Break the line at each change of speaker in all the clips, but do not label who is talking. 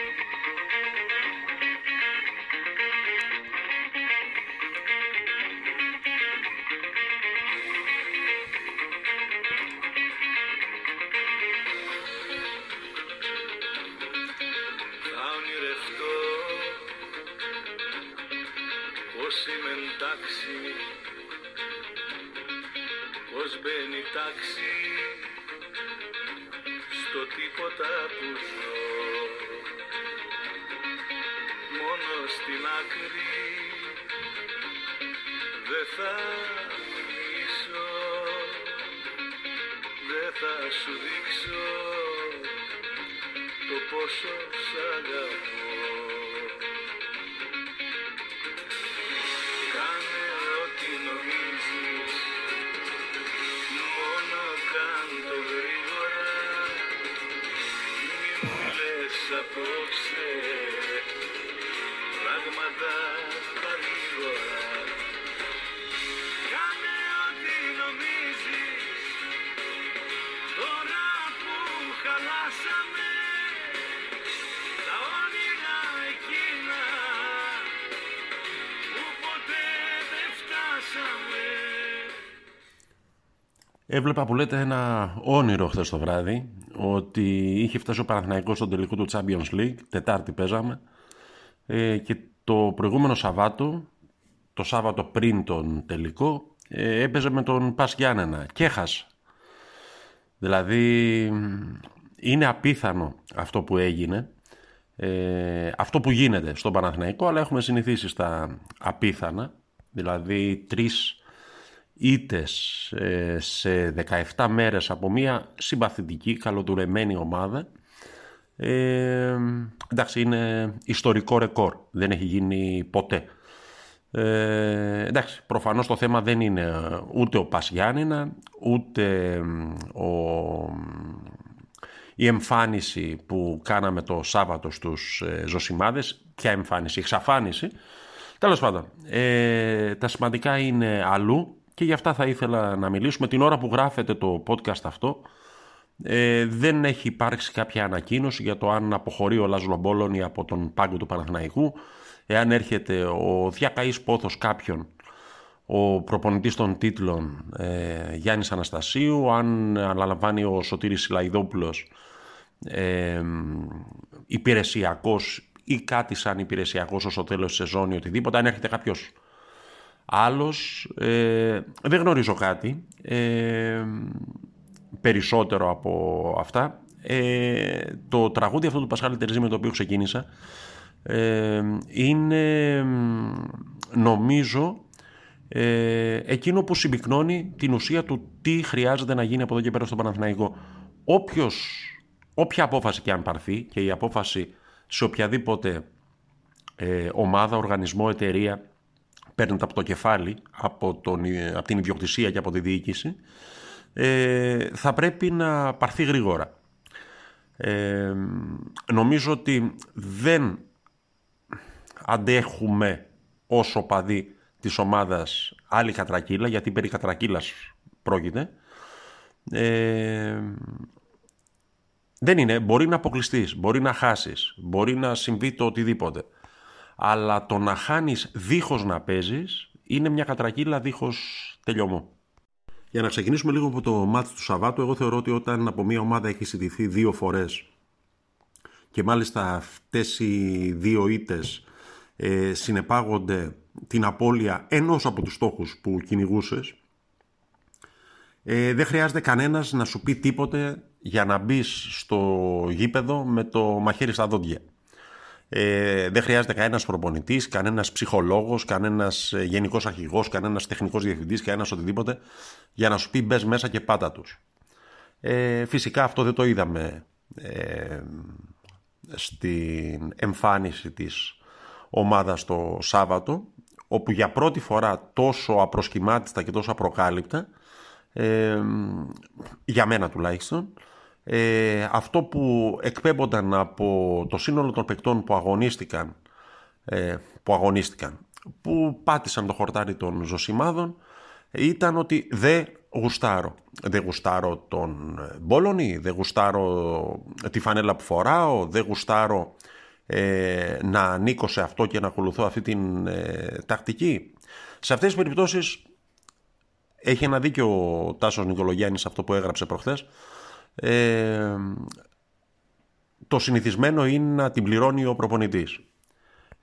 thank you. Δεν θα μιλήσω δεν θα σου δείξω το πόσο σ' αγαπώ
Έβλεπα που λέτε ένα όνειρο χθες το βράδυ ότι είχε φτάσει ο Παναθηναϊκός στον τελικό του Champions League, Τετάρτη παίζαμε ε, και το προηγούμενο Σαββάτο, το Σάββατο πριν τον τελικό, ε, έπαιζε με τον Πας Γιάννενα και έχασε. Δηλαδή είναι απίθανο αυτό που έγινε, ε, αυτό που γίνεται στον Παναθηναϊκό, αλλά έχουμε συνηθίσει στα απίθανα, δηλαδή τρεις ήτες ε, σε 17 μέρες από μια συμπαθητική, καλοτουρεμένη ομάδα. Ε, εντάξει, είναι ιστορικό ρεκόρ. Δεν έχει γίνει ποτέ. Ε, εντάξει, προφανώς το θέμα δεν είναι ούτε ο Πας Γιάννηνα, ούτε ο, η εμφάνιση που κάναμε το Σάββατο στους ε, Ζωσιμάδες. Ποια εμφάνιση, εξαφάνιση. Τέλος πάντων, ε, τα σημαντικά είναι αλλού και γι' αυτά θα ήθελα να μιλήσουμε. Την ώρα που γράφεται το podcast αυτό ε, δεν έχει υπάρξει κάποια ανακοίνωση για το αν αποχωρεί ο Λάζλο Μπόλωνη από τον πάγκο του Παναθηναϊκού, εάν έρχεται ο διακαής πόθος κάποιον, ο προπονητής των τίτλων ε, Γιάννης Αναστασίου, αν αναλαμβάνει ο Σωτήρης Σιλαϊδόπουλος ε, υπηρεσιακός ή κάτι σαν υπηρεσιακός ως το τέλος της σεζόν ή οτιδήποτε, αν έρχεται κάποιος άλλος, ε, δεν γνωρίζω κάτι ε, περισσότερο από αυτά. Ε, το τραγούδι αυτό του Πασχάλη Τερζή με το οποίο ξεκίνησα ε, είναι νομίζω ε, εκείνο που συμπυκνώνει την ουσία του τι χρειάζεται να γίνει από εδώ και πέρα στο Παναθηναϊκό. Όποιος, όποια απόφαση και αν πάρθει και η απόφαση σε οποιαδήποτε ε, ομάδα, οργανισμό, εταιρεία παίρνεται από το κεφάλι, από, τον, από την ιδιοκτησία και από τη διοίκηση, ε, θα πρέπει να πάρθει γρήγορα. Ε, νομίζω ότι δεν αντέχουμε όσο παδί της ομάδας άλλη κατρακύλα, γιατί περί κατρακύλας πρόκειται. Ε, δεν είναι, μπορεί να αποκλειστείς, μπορεί να χάσεις, μπορεί να συμβεί το οτιδήποτε. Αλλά το να χάνεις δίχως να παίζεις είναι μια κατρακύλα δίχως τελειωμό. Για να ξεκινήσουμε λίγο από το μάτι του Σαββάτου, εγώ θεωρώ ότι όταν από μια ομάδα έχει συντηθεί δύο φορές και μάλιστα αυτές οι δύο ήτες ε, συνεπάγονται την απώλεια ενός από τους στόχους που κυνηγούσες. Ε, δεν χρειάζεται κανένας να σου πει τίποτε για να μπεις στο γήπεδο με το μαχαίρι στα δόντια. Ε, δεν χρειάζεται κανένας προπονητής, κανένας ψυχολόγος, κανένας ε, γενικός αρχηγός, κανένας τεχνικός διευθυντής, κανένας οτιδήποτε για να σου πει μπες μέσα και πάτα τους. Ε, φυσικά αυτό δεν το είδαμε ε, στην εμφάνιση της ομάδας το Σάββατο όπου για πρώτη φορά τόσο απροσκυμάτιστα και τόσο απροκάλυπτα ε, για μένα τουλάχιστον ε, αυτό που εκπέμπονταν από το σύνολο των παικτών που αγωνίστηκαν ε, που αγωνίστηκαν που πάτησαν το χορτάρι των ζωσιμάδων ήταν ότι δεν γουστάρω. Δεν γουστάρω τον Μπόλωνη, δεν γουστάρω τη φανέλα που φοράω, δεν γουστάρω ε, να ανήκω σε αυτό και να ακολουθώ αυτή την ε, τακτική. Σε αυτές τις περιπτώσεις έχει ένα δίκιο ο Τάσος Νικολογιάννης αυτό που έγραψε προχθές. Ε, το συνηθισμένο είναι να την πληρώνει ο προπονητής.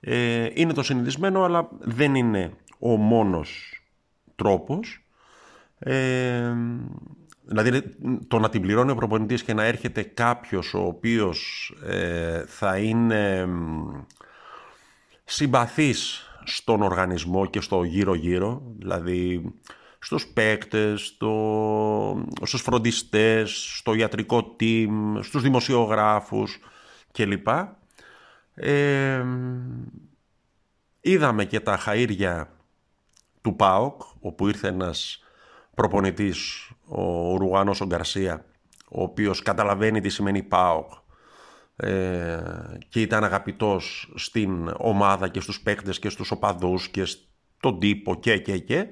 Ε, είναι το συνηθισμένο αλλά δεν είναι ο μόνος τρόπος. Ε, δηλαδή το να την πληρώνει ο προπονητής και να έρχεται κάποιος ο οποίος ε, θα είναι συμπαθής στον οργανισμό και στο γύρω-γύρω, δηλαδή στους παίκτες, στο, στους φροντιστές, στο ιατρικό team, στους δημοσιογράφους κλπ. Ε, είδαμε και τα χαΐρια του ΠΑΟΚ, όπου ήρθε ένας προπονητής, ο Ρουγάνος ο Γκαρσία, ο οποίος καταλαβαίνει τι σημαίνει ΠΑΟΚ ε, και ήταν αγαπητός στην ομάδα και στους παίκτες και στους οπαδούς και στον τύπο και και και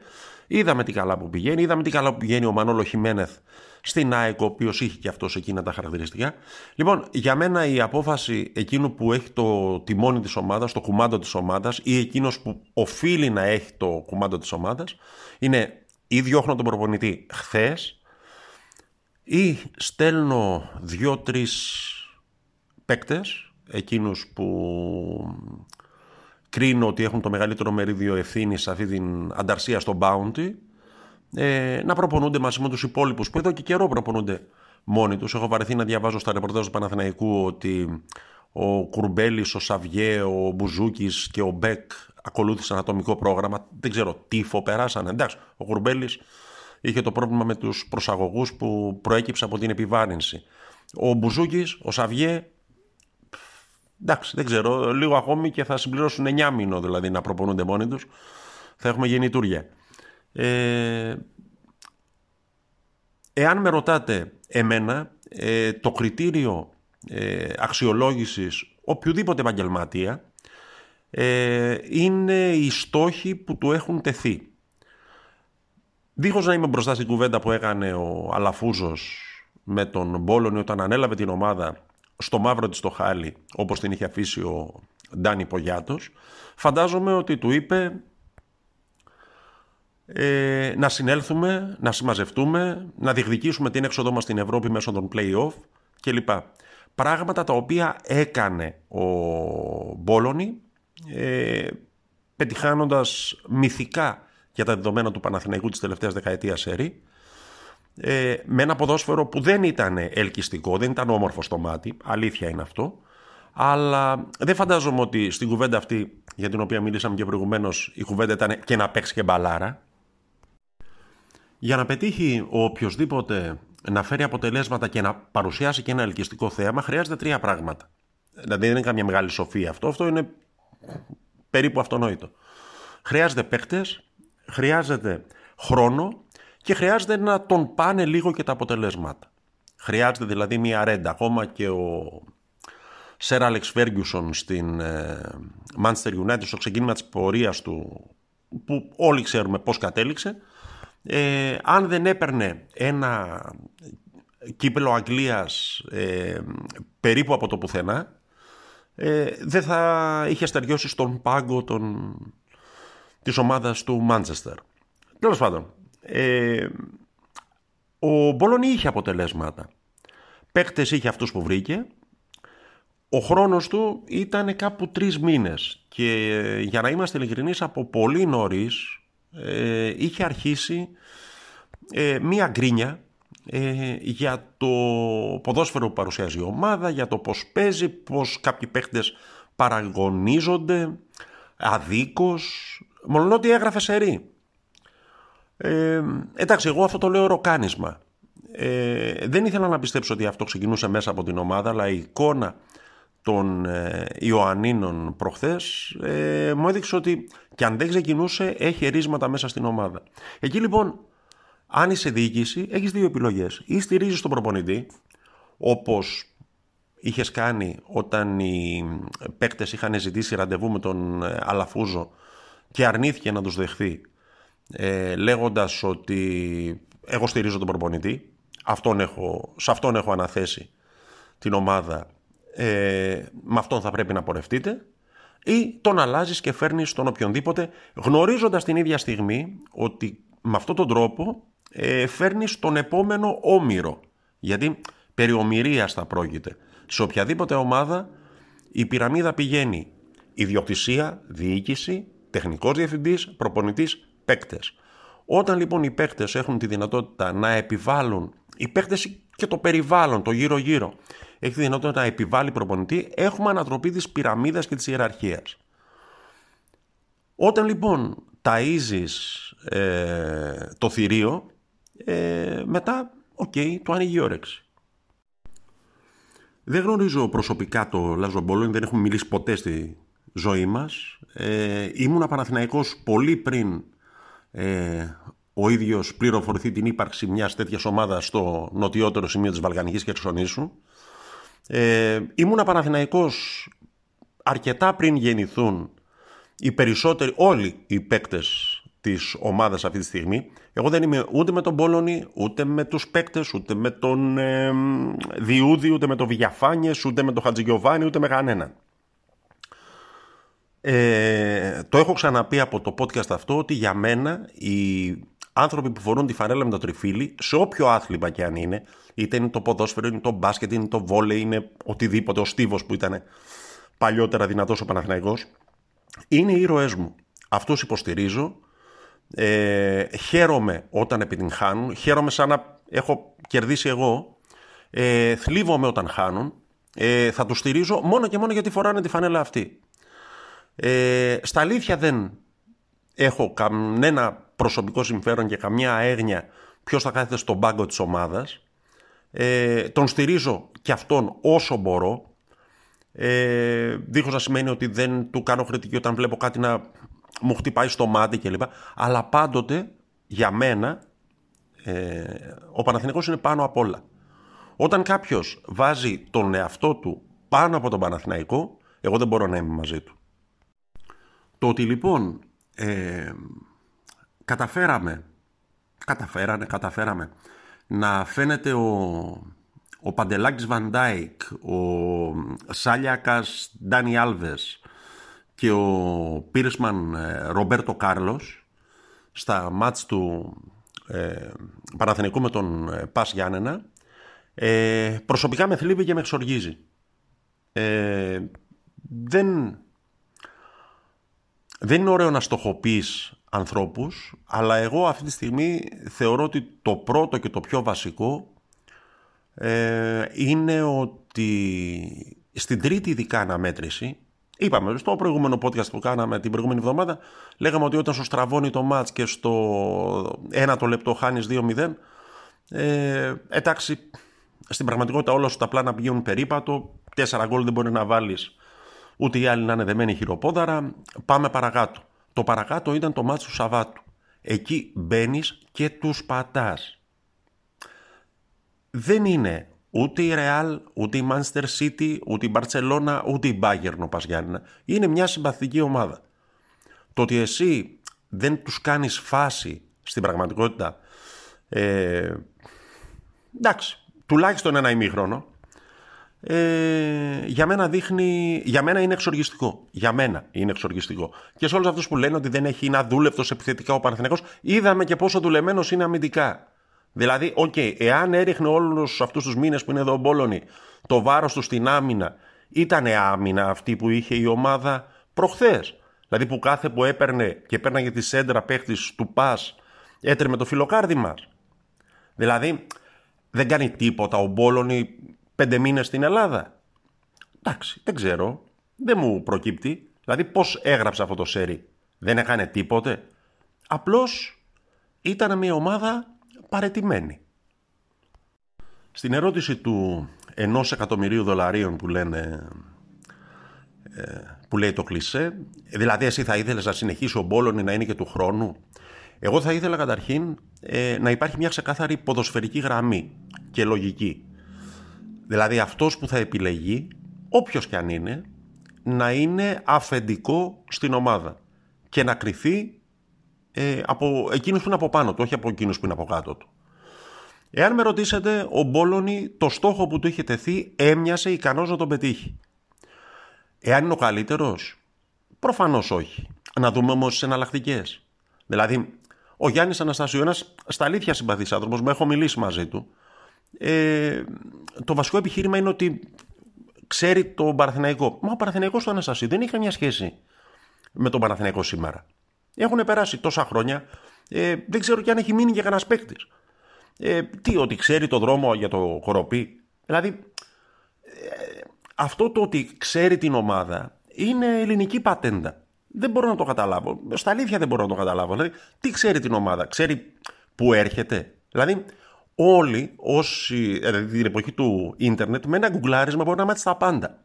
Είδαμε τι καλά που πηγαίνει, είδαμε τι καλά που πηγαίνει ο Μανόλο Χιμένεθ στην ΑΕΚ, ο οποίος είχε και αυτός εκείνα τα χαρακτηριστικά. Λοιπόν, για μένα η απόφαση εκείνου που έχει το τιμόνι της ομάδας, το κουμάντο της ομάδας, ή εκείνος που οφείλει να έχει το κουμάντο της ομάδας, είναι ή διώχνω τον προπονητή χθες, ή στέλνω δύο-τρει παίκτες, εκείνους που κρίνω ότι έχουν το μεγαλύτερο μερίδιο ευθύνης σε αυτή την ανταρσία στο Bounty, ε, να προπονούνται μαζί με τους υπόλοιπους που εδώ και καιρό προπονούνται μόνοι τους. Έχω βαρεθεί να διαβάζω στα ρεπορτάζ του Παναθηναϊκού ότι ο Κουρμπέλης, ο Σαβιέ, ο Μπουζούκης και ο Μπέκ ακολούθησαν ατομικό πρόγραμμα. Δεν ξέρω, τύφο περάσανε. Εντάξει, ο Κουρμπέλης είχε το πρόβλημα με τους προσαγωγούς που προέκυψε από την επιβάρυνση. Ο Μπουζούκης, ο Σαβιέ Εντάξει, δεν ξέρω, λίγο ακόμη και θα συμπληρώσουν 9 μήνο δηλαδή να προπονούνται μόνοι τους. Θα έχουμε γεννητούρια. Ε, εάν με ρωτάτε εμένα, ε, το κριτήριο ε, αξιολόγησης οποιοδήποτε επαγγελματία ε, είναι οι στόχοι που του έχουν τεθεί. Δίχως να είμαι μπροστά στην κουβέντα που έκανε ο Αλαφούζος με τον Μπόλωνη όταν ανέλαβε την ομάδα στο μαύρο της το χάλι όπως την είχε αφήσει ο Ντάνι Πογιάτος φαντάζομαι ότι του είπε ε, να συνέλθουμε, να συμμαζευτούμε, να διεκδικήσουμε την έξοδό μας στην Ευρώπη μέσω των play-off κλπ. Πράγματα τα οποία έκανε ο Μπόλωνη ε, πετυχάνοντας μυθικά για τα δεδομένα του Παναθηναϊκού της τελευταίας δεκαετίας σερή ε, με ένα ποδόσφαιρο που δεν ήταν ελκυστικό, δεν ήταν όμορφο στο μάτι, αλήθεια είναι αυτό, αλλά δεν φαντάζομαι ότι στην κουβέντα αυτή για την οποία μίλησαμε και προηγουμένως, η κουβέντα ήταν και να παίξει και μπαλάρα. Για να πετύχει ο οποιοδήποτε να φέρει αποτελέσματα και να παρουσιάσει και ένα ελκυστικό θέαμα, χρειάζεται τρία πράγματα. Δηλαδή δεν είναι καμία μεγάλη σοφία αυτό, αυτό είναι περίπου αυτονόητο. Χρειάζεται παίχτε, χρειάζεται χρόνο και χρειάζεται να τον πάνε λίγο και τα αποτελέσματα. Χρειάζεται δηλαδή μια ρέντα. Ακόμα και ο Σερ Άλεξ Φέργιουσον στην ε, Manchester United στο ξεκίνημα της πορείας του που όλοι ξέρουμε πώς κατέληξε ε, αν δεν έπαιρνε ένα κύπελο Αγγλίας ε, περίπου από το πουθενά ε, δεν θα είχε στεριώσει στον πάγκο των, της ομάδας του Μάντσεστερ. Τέλος πάντων, ε, ο Μπολόνι είχε αποτελέσματα. Παίκτες είχε αυτούς που βρήκε. Ο χρόνος του ήταν κάπου τρεις μήνες και ε, για να είμαστε ειλικρινείς από πολύ νωρίς ε, είχε αρχίσει ε, μία γκρίνια ε, για το ποδόσφαιρο που παρουσιάζει η ομάδα, για το πώς παίζει, πώς κάποιοι παίχτες παραγωνίζονται αδίκως, μόνο ότι έγραφε σερή. Ε, εντάξει, εγώ αυτό το λέω ροκάνισμα. Ε, δεν ήθελα να πιστέψω ότι αυτό ξεκινούσε μέσα από την ομάδα, αλλά η εικόνα των ε, Ιωαννίνων προχθές ε, μου έδειξε ότι και αν δεν ξεκινούσε έχει ερίσματα μέσα στην ομάδα. Εκεί λοιπόν, αν είσαι διοίκηση, έχεις δύο επιλογές. Ή στηρίζεις τον προπονητή, όπως είχες κάνει όταν οι παίκτες είχαν ζητήσει ραντεβού με τον ε, Αλαφούζο και αρνήθηκε να τους δεχθεί ε, λέγοντας ότι εγώ στηρίζω τον προπονητή, αυτόν έχω, σε αυτόν έχω αναθέσει την ομάδα ε, με αυτόν θα πρέπει να πορευτείτε ή τον αλλάζεις και φέρνεις τον οποιονδήποτε γνωρίζοντας την ίδια στιγμή ότι με αυτόν τον τρόπο ε, φέρνεις τον επόμενο όμοιρο. Γιατί περί ομοιρίας θα πρόκειται. Σε οποιαδήποτε ομάδα η πυραμίδα πηγαίνει ιδιοκτησία, διοίκηση, τεχνικός διευθυντής, προπονητής, παίκτες. Όταν λοιπόν οι παίκτες έχουν τη δυνατότητα να επιβάλλουν, οι παίκτες και το περιβάλλον, το γύρω-γύρω, έχει τη δυνατότητα να επιβάλλει προπονητή, έχουμε ανατροπή της πυραμίδας και της ιεραρχίας. Όταν λοιπόν ταΐζεις ε, το θηρίο, ε, μετά, OK, okay, του ανοίγει η όρεξη. Δεν γνωρίζω προσωπικά το Λάζλο Μπόλονι, δεν έχουμε μιλήσει ποτέ στη ζωή μας. Ε, ήμουν Παναθηναϊκός πολύ πριν ε, ο ίδιος πληροφορηθεί την ύπαρξη μιας τέτοιας ομάδας στο νοτιότερο σημείο της Βαλκανικής Χερσονήσου. Ε, ήμουν Παναθηναϊκός αρκετά πριν γεννηθούν οι περισσότεροι, όλοι οι παίκτες της ομάδας αυτή τη στιγμή. Εγώ δεν είμαι ούτε με τον Πόλωνη, ούτε με τους παίκτες, ούτε με τον ε, Διούδη, ούτε με τον Βηγιαφάνιες, ούτε με τον Χατζηγιοβάνη, ούτε με κανέναν. Ε, το έχω ξαναπεί από το podcast αυτό ότι για μένα οι άνθρωποι που φορούν τη φανέλα με το τριφύλι σε όποιο άθλημα και αν είναι είτε είναι το ποδόσφαιρο, είναι το μπάσκετ, είναι το βόλεϊ, είναι οτιδήποτε, ο Στίβος που ήταν παλιότερα δυνατός ο Παναθηναϊκός είναι οι ήρωές μου. Αυτούς υποστηρίζω ε, χαίρομαι όταν επιτυγχάνουν, χαίρομαι σαν να έχω κερδίσει εγώ, ε, θλίβομαι όταν χάνουν, ε, θα τους στηρίζω μόνο και μόνο γιατί φοράνε τη φανέλα αυτή. Ε, στα αλήθεια δεν έχω κανένα προσωπικό συμφέρον και καμιά έγνοια ποιος θα κάθεται στον πάγκο της ομάδας. Ε, τον στηρίζω και αυτόν όσο μπορώ. Ε, δίχως να σημαίνει ότι δεν του κάνω κριτική όταν βλέπω κάτι να μου χτυπάει στο μάτι κλπ. Αλλά πάντοτε για μένα ε, ο Παναθηναϊκός είναι πάνω απ' όλα. Όταν κάποιος βάζει τον εαυτό του πάνω από τον Παναθηναϊκό, εγώ δεν μπορώ να είμαι μαζί του. Το ότι λοιπόν ε, καταφέραμε, καταφέρανε, καταφέραμε να φαίνεται ο, ο Παντελάκης Βαντάικ, ο Σάλιακας Ντάνι Άλβες, και ο πίρσμαν ε, Ρομπέρτο Κάρλος στα μάτς του ε, Παναθηνικού με τον ε, Πας Γιάννενα ε, προσωπικά με θλίβει και με εξοργίζει. Ε, δεν, δεν είναι ωραίο να στοχοποιείς ανθρώπους, αλλά εγώ αυτή τη στιγμή θεωρώ ότι το πρώτο και το πιο βασικό ε, είναι ότι στην τρίτη ειδικά αναμέτρηση Είπαμε στο προηγούμενο podcast που κάναμε την προηγούμενη εβδομάδα, λέγαμε ότι όταν σου στραβώνει το μάτς και στο ένα το λεπτό χάνεις 2-0, ε, εντάξει, στην πραγματικότητα όλα σου τα πλάνα πηγαίνουν περίπατο, τέσσερα γκολ δεν μπορεί να βάλεις ούτε οι άλλοι να είναι δεμένοι χειροπόδαρα, πάμε παρακάτω. Το παρακάτω ήταν το μάτς του Σαββάτου. Εκεί μπαίνεις και τους πατάς. Δεν είναι Ούτε η Real, ούτε η Manchester City, ούτε η Barcelona, ούτε η Bayern ο Πασγιάννηνα. Είναι μια συμπαθητική ομάδα. Το ότι εσύ δεν τους κάνεις φάση στην πραγματικότητα, ε, εντάξει, τουλάχιστον ένα ημίχρονο, ε, για μένα δείχνει, για μένα είναι εξοργιστικό. Για μένα είναι εξοργιστικό. Και σε όλους αυτούς που λένε ότι δεν έχει είναι αδούλευτος επιθετικά ο Παναθηναϊκός, είδαμε και πόσο δουλεμένος είναι αμυντικά. Δηλαδή, OK, okay, εάν έριχνε όλους αυτούς τους μήνες που είναι εδώ ο Μπόλονι το βάρος του στην άμυνα, ήταν άμυνα αυτή που είχε η ομάδα προχθές. Δηλαδή που κάθε που έπαιρνε και πέρναγε τη σέντρα παίχτης του ΠΑΣ, έτρεμε το φιλοκάρδι μας. Δηλαδή, δεν κάνει τίποτα ο Μπόλωνη πέντε μήνες στην Ελλάδα. Εντάξει, δεν ξέρω. Δεν μου προκύπτει. Δηλαδή, πώς έγραψε αυτό το σερί. Δεν έκανε τίποτε. Απλώς ήταν μια ομάδα παρετημένη. Στην ερώτηση του ενός εκατομμυρίου δολαρίων που λένε ε, που λέει το κλισέ, δηλαδή εσύ θα ήθελες να συνεχίσει ο Μπόλωνη να είναι και του χρόνου; Εγώ θα ήθελα καταρχήν ε, να υπάρχει μια ξεκάθαρη ποδοσφαιρική γραμμή και λογική. Δηλαδή αυτός που θα επιλεγεί, όποιος και αν είναι, να είναι αφεντικό στην ομάδα και να κρυθεί ε, από εκείνους που είναι από πάνω του, όχι από εκείνους που είναι από κάτω του. Εάν με ρωτήσετε, ο Μπόλωνη το στόχο που του είχε τεθεί έμοιασε ικανός να τον πετύχει. Εάν είναι ο καλύτερος, προφανώς όχι. Να δούμε όμως τις εναλλακτικές. Δηλαδή, ο Γιάννης Αναστασίου, ένας στα αλήθεια συμπαθής άνθρωπος, με έχω μιλήσει μαζί του, ε, το βασικό επιχείρημα είναι ότι ξέρει τον Παραθυναϊκό. Μα ο Παραθυναϊκός του Αναστασίου δεν είχε μια σχέση με τον Παναθηναϊκό σήμερα. Έχουν περάσει τόσα χρόνια, ε, δεν ξέρω και αν έχει μείνει για κανένας παίκτης. Ε, τι, ότι ξέρει το δρόμο για το κοροπή. Δηλαδή, ε, αυτό το ότι ξέρει την ομάδα είναι ελληνική πατέντα. Δεν μπορώ να το καταλάβω. Στα αλήθεια δεν μπορώ να το καταλάβω. Δηλαδή, τι ξέρει την ομάδα, ξέρει που έρχεται. Δηλαδή, όλοι όσοι, ε, δηλαδή την εποχή του ίντερνετ, με ένα γκουγκλάρισμα μπορεί να μάθει τα πάντα.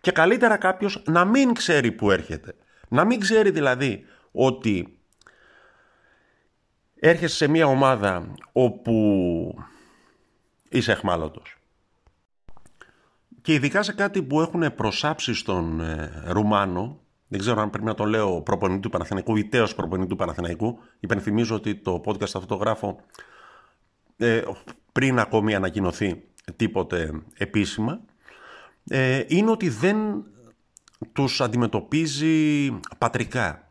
Και καλύτερα κάποιος να μην ξέρει που έρχεται. Να μην ξέρει δηλαδή ότι έρχεσαι σε μια ομάδα όπου είσαι εχμάλωτος. Και ειδικά σε κάτι που έχουν προσάψει στον ε, Ρουμάνο, δεν ξέρω αν πρέπει να το λέω προπονητή του Παναθηναϊκού ή τέος προπονητή του Παναθηναϊκού, υπενθυμίζω ότι το podcast αυτό το γράφω ε, πριν ακόμη ανακοινωθεί τίποτε επίσημα, ε, είναι ότι δεν τους αντιμετωπίζει πατρικά.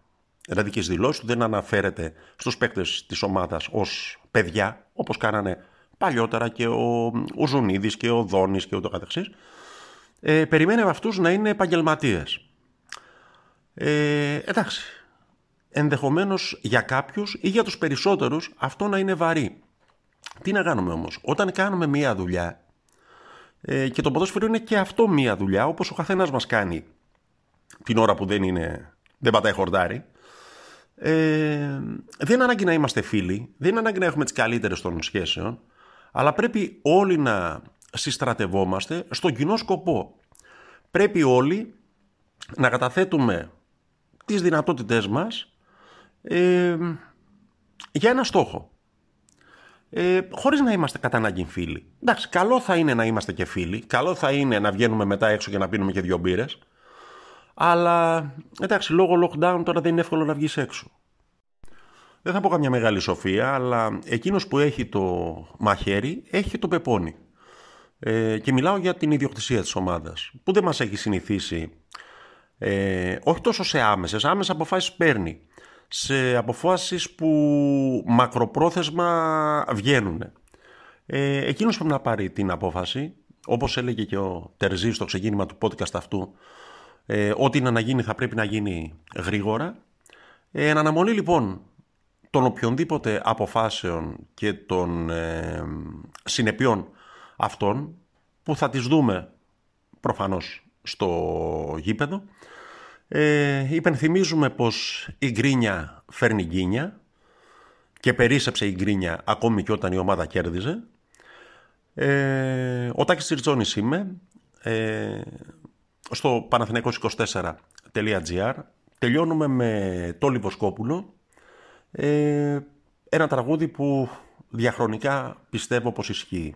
Δηλαδή και στις δηλώσεις του δεν αναφέρεται στους παίκτες της ομάδας ως παιδιά, όπως κάνανε παλιότερα και ο, ο Ζουνίδης και ο Δόνης και ούτω καθεξής. Ε, περιμένει με αυτούς να είναι επαγγελματίες. Ε, εντάξει, ενδεχομένως για κάποιους ή για τους περισσότερους αυτό να είναι βαρύ. Τι να κάνουμε όμως, όταν κάνουμε μία δουλειά ε, και το ποδόσφαιρο είναι και αυτό μία δουλειά όπως ο καθένας μας κάνει την ώρα που δεν, είναι, δεν πατάει χορτάρι. Ε, δεν είναι ανάγκη να είμαστε φίλοι, δεν είναι ανάγκη να έχουμε τις καλύτερες των σχέσεων, αλλά πρέπει όλοι να συστρατευόμαστε στον κοινό σκοπό. Πρέπει όλοι να καταθέτουμε τις δυνατότητές μας ε, για ένα στόχο. Ε, χωρίς να είμαστε κατά ανάγκη φίλοι. Εντάξει, καλό θα είναι να είμαστε και φίλοι, καλό θα είναι να βγαίνουμε μετά έξω και να πίνουμε και δύο μπύρες, αλλά εντάξει, λόγω lockdown τώρα δεν είναι εύκολο να βγεις έξω. Δεν θα πω καμιά μεγάλη σοφία, αλλά εκείνος που έχει το μαχαίρι έχει το πεπόνι. Ε, και μιλάω για την ιδιοκτησία της ομάδας, που δεν μας έχει συνηθίσει, ε, όχι τόσο σε άμεσες, άμεσες αποφάσεις παίρνει, σε αποφάσεις που μακροπρόθεσμα βγαίνουν. Ε, εκείνος πρέπει να πάρει την απόφαση, όπως έλεγε και ο Τερζής στο ξεκίνημα του podcast αυτού, ε, ό,τι είναι να γίνει θα πρέπει να γίνει γρήγορα. Ε, εν αναμονή λοιπόν των οποιονδήποτε αποφάσεων και των ε, συνεπειών αυτών που θα τις δούμε προφανώς στο γήπεδο ε, υπενθυμίζουμε πως η γκρίνια φέρνει γκίνια και περίσσεψε η γκρίνια ακόμη και όταν η ομάδα κέρδιζε. Ε, ο Τάκης Τσιρτζόνης είμαι. Ε, στο παναθηναϊκός24.gr τελειώνουμε με το Λιβοσκόπουλο ε, ένα τραγούδι που διαχρονικά πιστεύω πως ισχύει.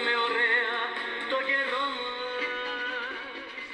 me ahorré.